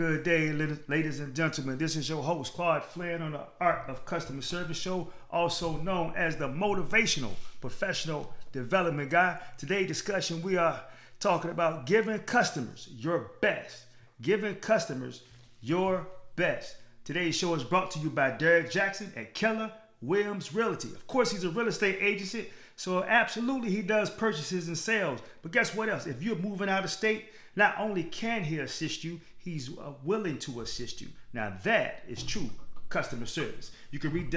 Good day, ladies and gentlemen. This is your host, Claude Flynn, on the Art of Customer Service Show, also known as the Motivational Professional Development Guy. Today, discussion we are talking about giving customers your best. Giving customers your best. Today's show is brought to you by Derek Jackson at Keller Williams Realty. Of course, he's a real estate agency, so absolutely he does purchases and sales. But guess what else? If you're moving out of state, not only can he assist you, he's uh, willing to assist you. Now that is true customer service. You can read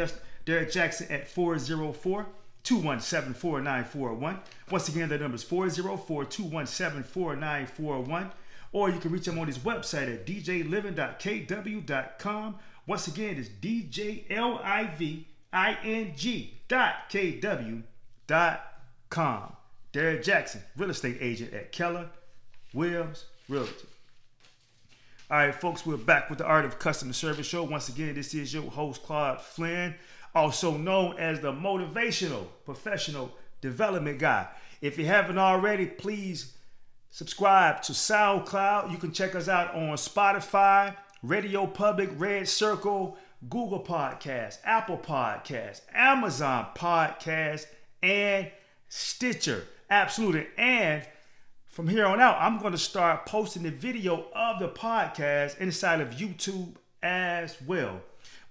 Derek Jackson at 404 217 4941. Once again, the number is 404 217 4941. Or you can reach him on his website at djliving.kw.com. Once again, it's djliving.kw.com. Derek Jackson, real estate agent at Keller Williams Realty. All right, folks, we're back with the Art of Customer Service Show. Once again, this is your host, Claude Flynn, also known as the Motivational Professional Development Guy. If you haven't already, please subscribe to SoundCloud. You can check us out on Spotify, Radio Public, Red Circle, Google Podcasts, Apple Podcasts, Amazon Podcasts, and Stitcher. Absolutely. And from here on out, I'm going to start posting the video of the podcast inside of YouTube as well.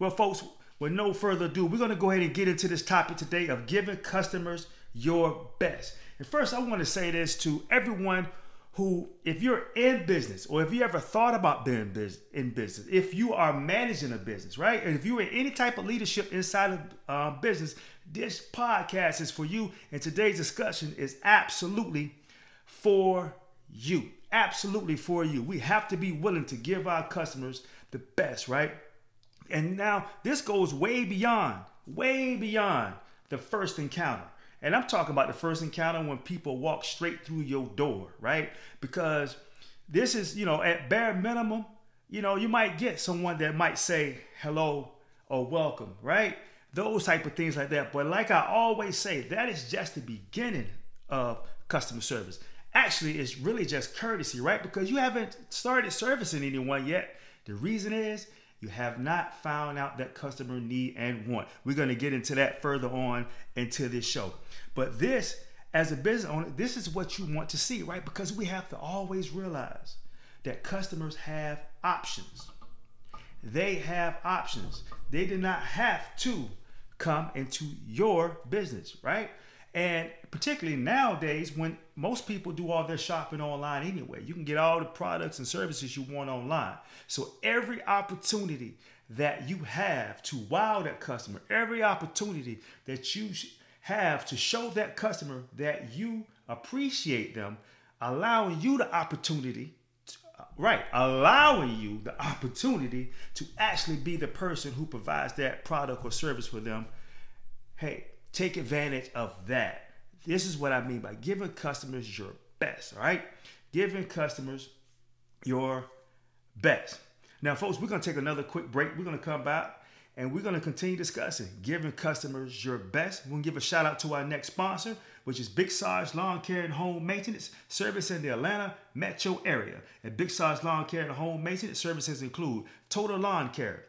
Well, folks, with no further ado, we're going to go ahead and get into this topic today of giving customers your best. And first, I want to say this to everyone who, if you're in business or if you ever thought about being in business, if you are managing a business, right? And if you're in any type of leadership inside of uh, business, this podcast is for you. And today's discussion is absolutely for you. Absolutely for you. We have to be willing to give our customers the best, right? And now this goes way beyond, way beyond the first encounter. And I'm talking about the first encounter when people walk straight through your door, right? Because this is, you know, at bare minimum, you know, you might get someone that might say hello or welcome, right? Those type of things like that. But like I always say, that is just the beginning of customer service actually it's really just courtesy, right? Because you haven't started servicing anyone yet. The reason is you have not found out that customer need and want. We're going to get into that further on into this show. But this, as a business owner, this is what you want to see, right? Because we have to always realize that customers have options. They have options. They did not have to come into your business, right? And particularly nowadays, when most people do all their shopping online anyway, you can get all the products and services you want online. So every opportunity that you have to wow that customer, every opportunity that you have to show that customer that you appreciate them, allowing you the opportunity uh, right allowing you the opportunity to actually be the person who provides that product or service for them hey Take advantage of that. This is what I mean by giving customers your best, all right? Giving customers your best. Now, folks, we're to take another quick break. We're to come back and we're to continue discussing giving customers your best. We're to give a shout out to our next sponsor, which is Big Sarge Lawn Care and Home Maintenance Service in the Atlanta metro area. And Big Sarge Lawn Care and Home Maintenance services include total lawn care,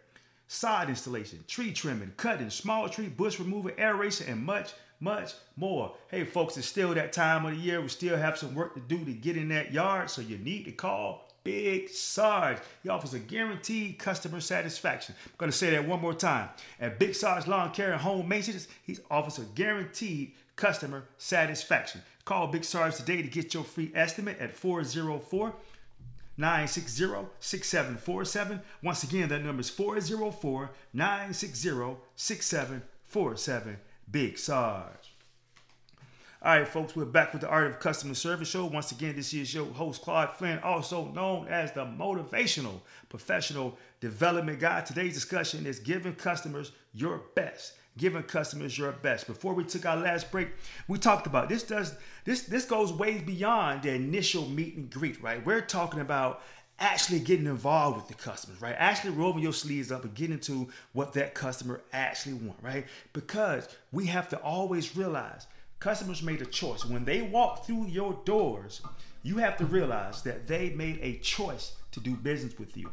sod installation, tree trimming, cutting, small tree bush removal, aeration, and much, much more. Hey, folks, it's still that time of the year. We still have some work to do to get in that yard, so you need to call Big Sarge. He offers a guaranteed customer satisfaction. I'm going to say that one more time. At Big Sarge Lawn Care and Home Maintenance, he offers a guaranteed customer satisfaction. Call Big Sarge today to get your free estimate at 404 960 6747. Once again, that number is 404 960 6747. Big Sarge. All right, folks, we're back with the Art of Customer Service Show. Once again, this is your host, Claude Flynn, also known as the Motivational Professional Development Guy. Today's discussion is giving customers your best giving customers your best. Before we took our last break, we talked about this does this this goes way beyond the initial meet and greet, right? We're talking about actually getting involved with the customers, right? Actually rolling your sleeves up and getting to what that customer actually want, right? Because we have to always realize customers made a choice. When they walk through your doors, you have to realize that they made a choice to do business with you.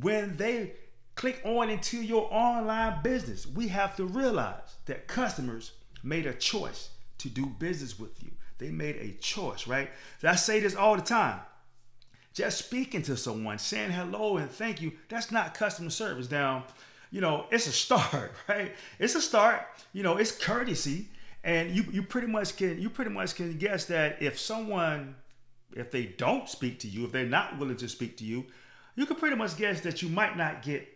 When they click on into your online business, we have to realize that customers made a choice to do business with you. They made a choice, right? So I say this all the time. Just speaking to someone, saying hello and thank you, that's not customer service. Now, you know, it's a start, right? It's a start. You know, it's courtesy. And you, you pretty much can you pretty much can guess that if someone if they don't speak to you, if they're not willing to speak to you, you can pretty much guess that you might not get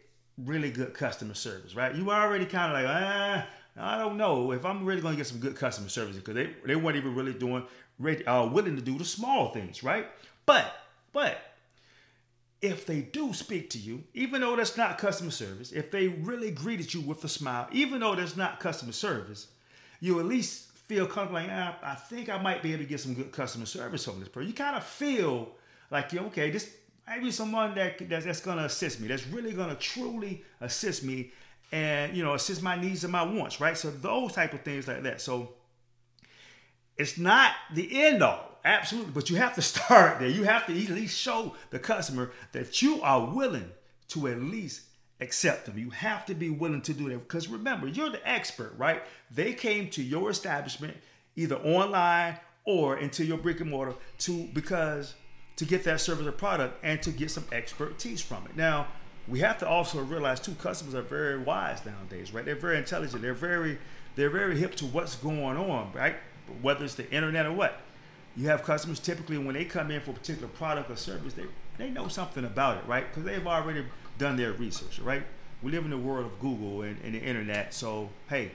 really good customer service, right? You already kind of like, ah, I don't know if I'm really going to get some good customer service because they, they weren't even really doing, uh, willing to do the small things, right? But, but if they do speak to you, even though that's not customer service, if they really greeted you with a smile, even though that's not customer service, you at least feel comfortable like, ah, I think I might be able to get some good customer service from this person. You kind of feel like, okay, this maybe someone that that's, that's to assist me, that's really to truly assist me and, you know, assist my needs and my wants, right? So those type of things like that. So it's not the end all, absolutely, but you have to start there. You have to at least show the customer that you are willing to at least accept them. You have to be willing to do that because remember, you're the expert, right? They came to your establishment either online or into your brick and mortar to because to get that service or product and to get some expertise from it. Now, we have to also realize too, customers are very wise nowadays, right? They're very intelligent. They're very they're very hip to what's going on, right? Whether it's the internet or what. You have customers typically when they come in for a particular product or service, they they know something about it, right? Because they've already done their research, right? We live in the world of Google and, and the internet, so hey,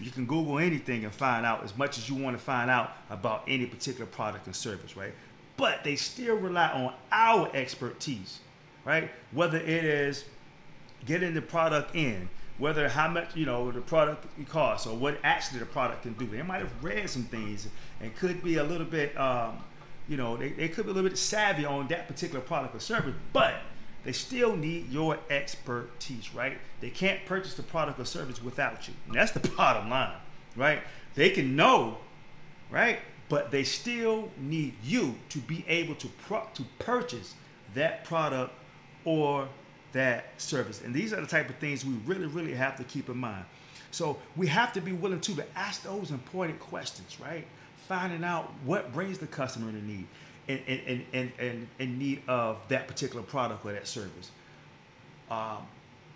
you can Google anything and find out as much as you want to find out about any particular product and service, right? But they still rely on our expertise, right? Whether it is getting the product in, whether how much you know the product costs or what actually the product can do. They might have read some things and could be a little bit, um, you know, they, they could be a little bit savvy on that particular product or service, but they still need your expertise, right? They can't purchase the product or service without you. And that's the bottom line, right? They can know, right? But they still need you to be able to pro- to purchase that product or that service. And these are the type of things we really, really have to keep in mind. So we have to be willing to, to ask those important questions, right? Finding out what brings the customer in need in, in, in, in, in need of that particular product or that service. Um,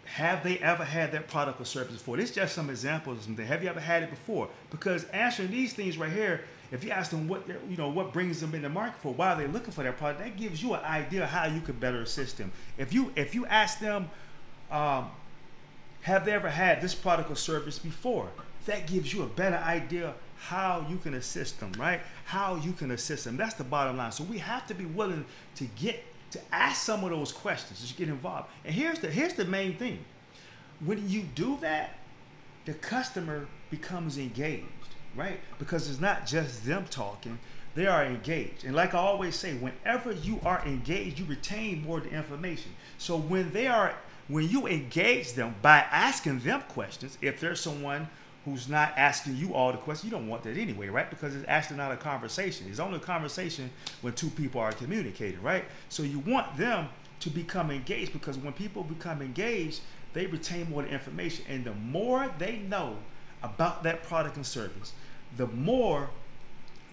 have they ever had that product or service before? This is just some examples of something. Have you ever had it before? Because answering these things right here, if you ask them what you know what brings them in the market for, why are they looking for that product, that gives you an idea how you could better assist them. If you if you ask them, um, have they ever had this product or service before? That gives you a better idea how you can assist them, right? How you can assist them. That's the bottom line. So we have to be willing to get to ask some of those questions, to get involved. And here's the here's the main thing. When you do that, the customer becomes engaged, right? Because it's not just them talking, they are engaged. And like I always say, whenever you are engaged, you retain more of the information. So when they are when you engage them by asking them questions, if there's someone who's not asking you all the questions. You don't want that anyway, right? Because it's actually not a conversation. It's only a conversation when two people are communicating, right? So you want them to become engaged because when people become engaged, they retain more information. And the more they know about that product and service, the more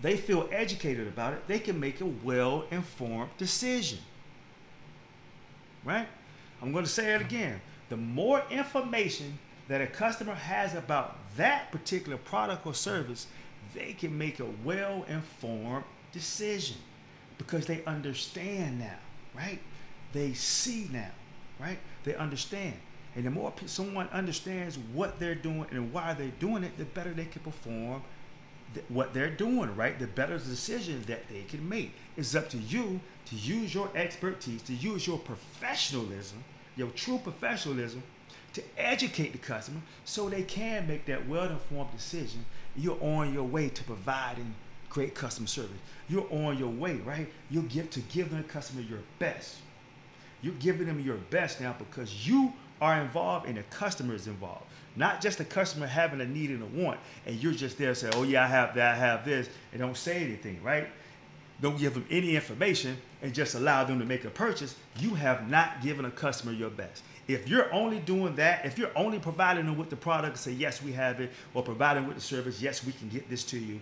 they feel educated about it, they can make a well informed decision. Right? I'm going to say it again. The more information that a customer has about that particular product or service, they can make a well informed decision because they understand now, right? They see now, right? They understand. And the more someone understands what they're doing and why they're doing it, the better they can perform what they're doing, right? The better decision that they can make. It's up to you to use your expertise, to use your professionalism, your true professionalism to educate the customer so they can make that well-informed decision. You're on your way to providing great customer service. You're on your way, right? You give to giving the customer your best. You're giving them your best now because you are involved and the customer is involved. Not just the customer having a need and a want, and you're just there saying, "Oh yeah, I have that, I have this," and don't say anything, right? don't give them any information and just allow them to make a purchase, you have not given a customer your best. If you're only doing that, if you're only providing them with the product, say, yes, we have it, or providing with the service, yes, we can get this to you,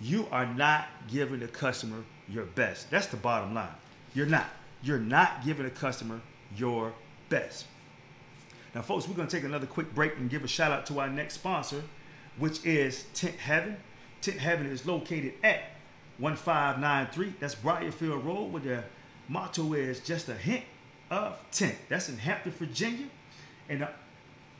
you are not giving the customer your best. That's the bottom line. You're not. You're not giving the customer your best. Now, folks, we're going to take another quick break and give a shout out to our next sponsor, which is Tint Heaven. Tint Heaven is located at 1593. That's Briarfield Road, where their motto is just a hint of tent. That's in Hampton, Virginia. And uh,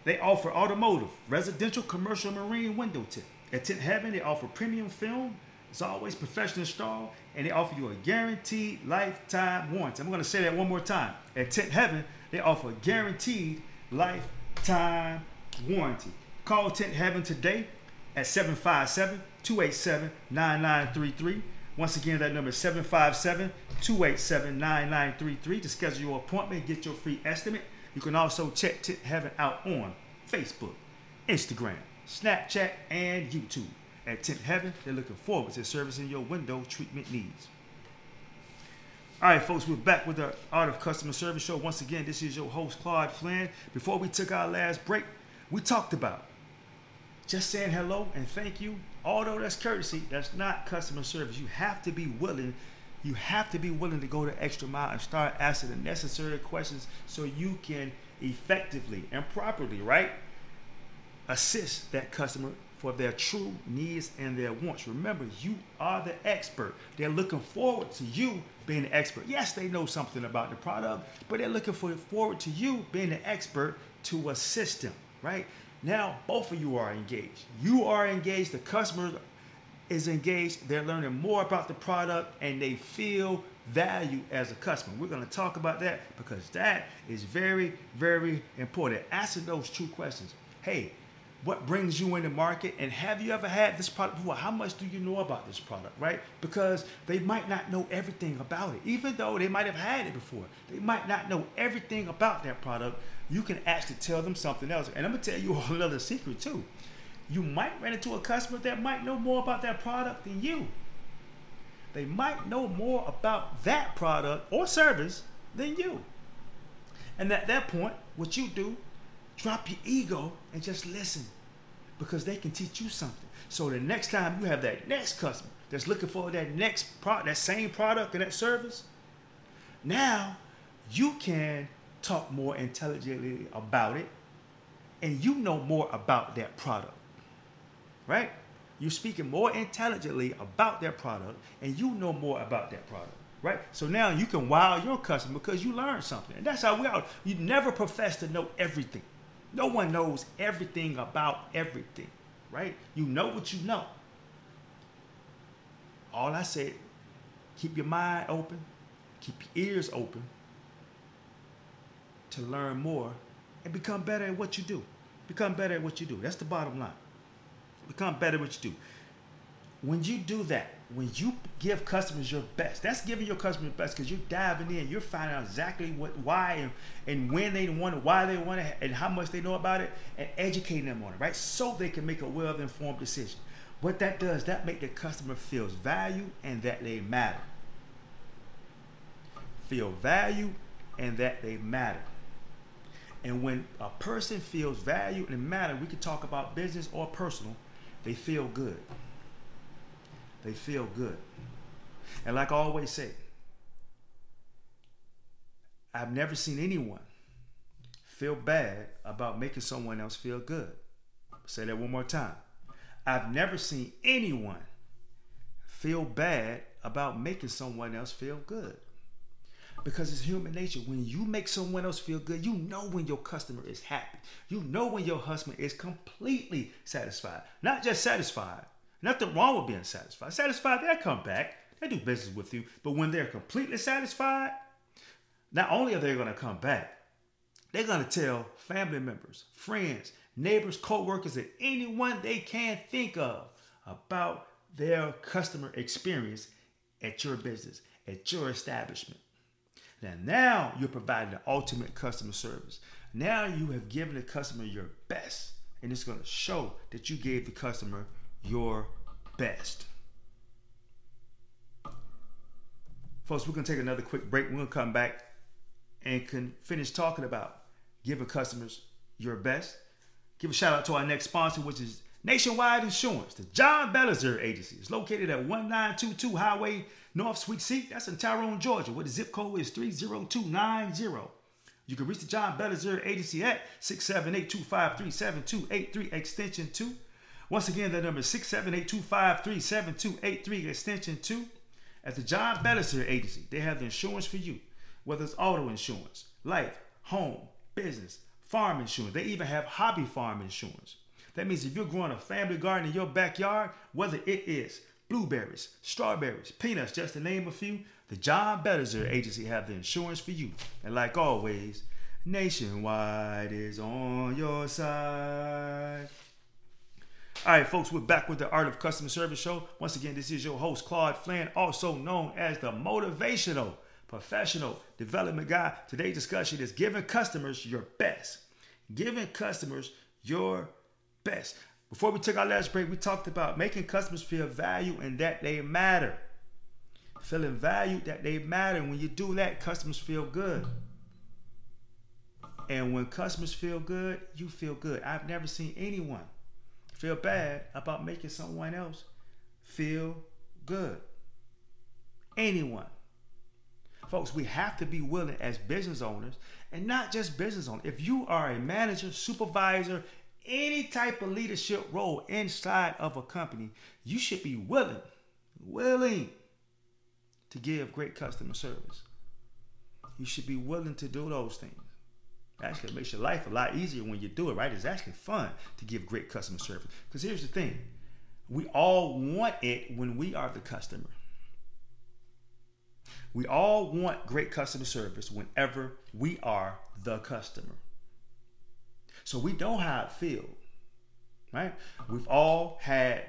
they offer automotive, residential, commercial, marine window tint. At Tint Heaven, they offer premium film. It's always professional installed, and they offer you a guaranteed lifetime warranty. I'm going to say that one more time. At Tint Heaven, they offer guaranteed lifetime warranty. Call Tint Heaven today at 757 287 9933. Once again, that number is 757 287 9933 to schedule your appointment get your free estimate. You can also check Tint Heaven out on Facebook, Instagram, Snapchat, and YouTube. At Tint Heaven, they're looking forward to servicing your window treatment needs. All right, folks, we're back with the Art of Customer Service show. Once again, this is your host, Claude Flynn. Before we took our last break, we talked about just saying hello and thank you. Although that's courtesy, that's not customer service. You have to be willing. You have to be willing to go the extra mile and start asking the necessary questions so you can effectively and properly, right, assist that customer for their true needs and their wants. Remember, you are the expert. They're looking forward to you being the expert. Yes, they know something about the product, but they're looking for, forward to you being the expert to assist them, right? Now, both of you are engaged. You are engaged, the customer is engaged, they're learning more about the product, and they feel value as a customer. We're going to talk about that because that is very, very important. Asking those two questions. Hey, what brings you in the market and have you ever had this product before? How much do you know about this product right? Because they might not know everything about it. Even though they might have had it before they might not know everything about that product. You can actually tell them something else. And i'm going to tell you another secret too. You might run into a customer that might know more about that product than you. They might know more about that product or service than you. And at that point what you do drop your ego and just listen because they can teach you something. So the next time you have that next customer that's looking for that next product, that same product or that service, now you can talk more intelligently about it and you know more about that product. Right? You're speaking more intelligently about that product and you know more about that product. Right? So now you can wow your customer because you learned something. And that's how we are. You never profess to know everything. No one knows everything about everything, right? You know what you know. All I said, keep your mind open, keep your ears open to learn more and become better at what you do. Become better at what you do. That's the bottom line. Become better at what you do. When you do that, when you give customers your best, that's giving your customers best because you're diving in, you're finding out exactly what, why, and, and when they want it, why they want it, and how much they know about it, and educating them on it, right? So they can make a well-informed decision. What that does, that make the customer feels value and that they matter. Feel value and that they matter. And when a person feels value and matter, we can talk about business or personal, they feel good. They feel good. And like I always say, I've never seen anyone feel bad about making someone else feel good. Say that one more time. I've never seen anyone feel bad about making someone else feel good. Because it's human nature. When you make someone else feel good, you know when your customer is happy. You know when your husband is completely satisfied. Not just satisfied, Nothing wrong with being satisfied. Satisfied, they'll come back. They do business with you. But when they're completely satisfied, not only are they going to come back, they're going to tell family members, friends, neighbors, co-workers, and anyone they can think of about their customer experience at your business, at your establishment. Now, now you're providing the ultimate customer service. Now you have given the customer your best, and it's going to show that you gave the customer your best. Folks, we're going to take another quick break. We're going to come back and can finish talking about giving customers your best. Give a shout out to our next sponsor, which is Nationwide Insurance, the John Bellizer Agency. It's located at 1922 Highway North Suite C. That's in Tyrone, Georgia, where the zip code is 30290. You can reach the John Bellizer Agency at 678-253-7283 extension 2. Once again, that number is 678-253-7283 extension 2. At the John Bellizer Agency, they have the insurance for you, whether it's auto insurance, life, home, business, farm insurance. They even have hobby farm insurance. That means if you're growing a family garden in your backyard, whether it is blueberries, strawberries, peanuts, just to name a few, the John Bellizer Agency have the insurance for you. And like always, Nationwide is on your side. All right, folks, we're back with the Art of Customer Service show. Once again, this is your host, Claude Flynn, also known as the Motivational Professional Development Guy. Today's discussion is giving customers your best. Giving customers your best. Before we took our last break, we talked about making customers feel value and that they matter. Feeling valued that they matter. When you do that, customers feel good. And when customers feel good, you feel good. I've never seen anyone feel bad about making someone else feel good. Anyone. Folks, we have to be willing as business owners, and not just business owners. If you are a manager, supervisor, any type of leadership role inside of a company, you should be willing, willing to give great customer service. You should be willing to do those things. Actually, it makes your life a lot easier when you do it, right? It's actually fun to give great customer service. Because here's the thing we all want it when we are the customer. We all want great customer service whenever we are the customer. So we how it feels, right? We've all had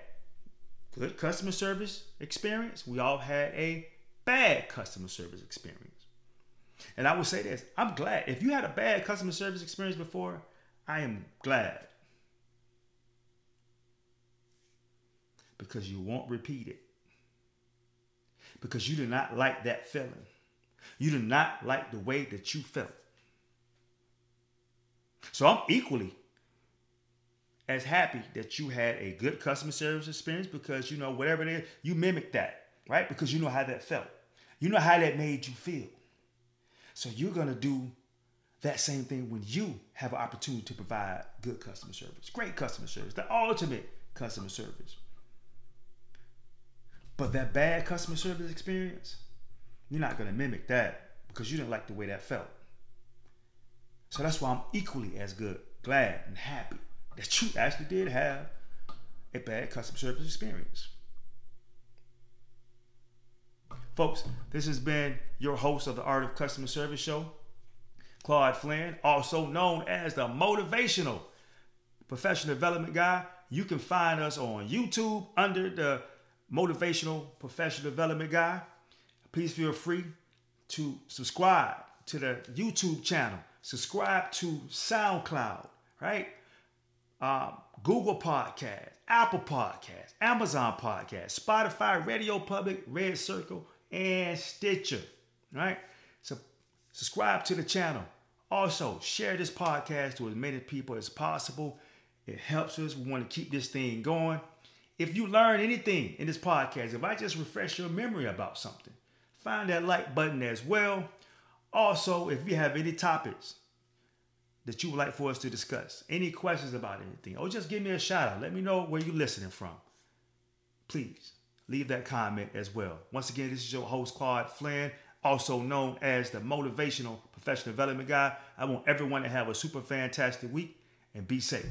good customer service experience. We all had a bad customer service experience. And I will say this I'm glad. If you had a bad customer service experience before, I am glad. Because you won't repeat it. Because you do not like that feeling. You do not like the way that you felt. So I'm equally as happy that you had a good customer service experience because you know whatever it is, you mimic that, right? Because you know how that felt. You know how that made you feel. So you're going to do that same thing when you have an opportunity to provide good customer service, great customer service, the ultimate customer service. But that bad customer service experience, you're not going to mimic that because you didn't like the way that felt. So that's why I'm equally as good, glad, and happy that you actually did have a bad customer service experience. Folks, this has been your host of the Art of Customer Service Show, Claude Flynn, also known as the Motivational Professional Development Guy. You can find us on YouTube under the Motivational Professional Development Guy. Please feel free to subscribe to the YouTube channel, subscribe to SoundCloud, right? Um, Google Podcast, Apple Podcast, Amazon Podcast, Spotify, Radio Public, Red Circle, and Stitcher. Right? So subscribe to the channel. Also, share this podcast to as many people as possible. It helps us. We want to keep this thing going. If you learn anything in this podcast, if I just refresh your memory about something, find that like button as well. Also, if you have any topics that you would like for us to discuss, any questions about anything, or just give me a shout out. Let me know where you're listening from. Please leave that comment as well. Once again, this is your host, Claude Flynn, also known as the Motivational Professional Development Guy. I want everyone to have a super fantastic week and be safe.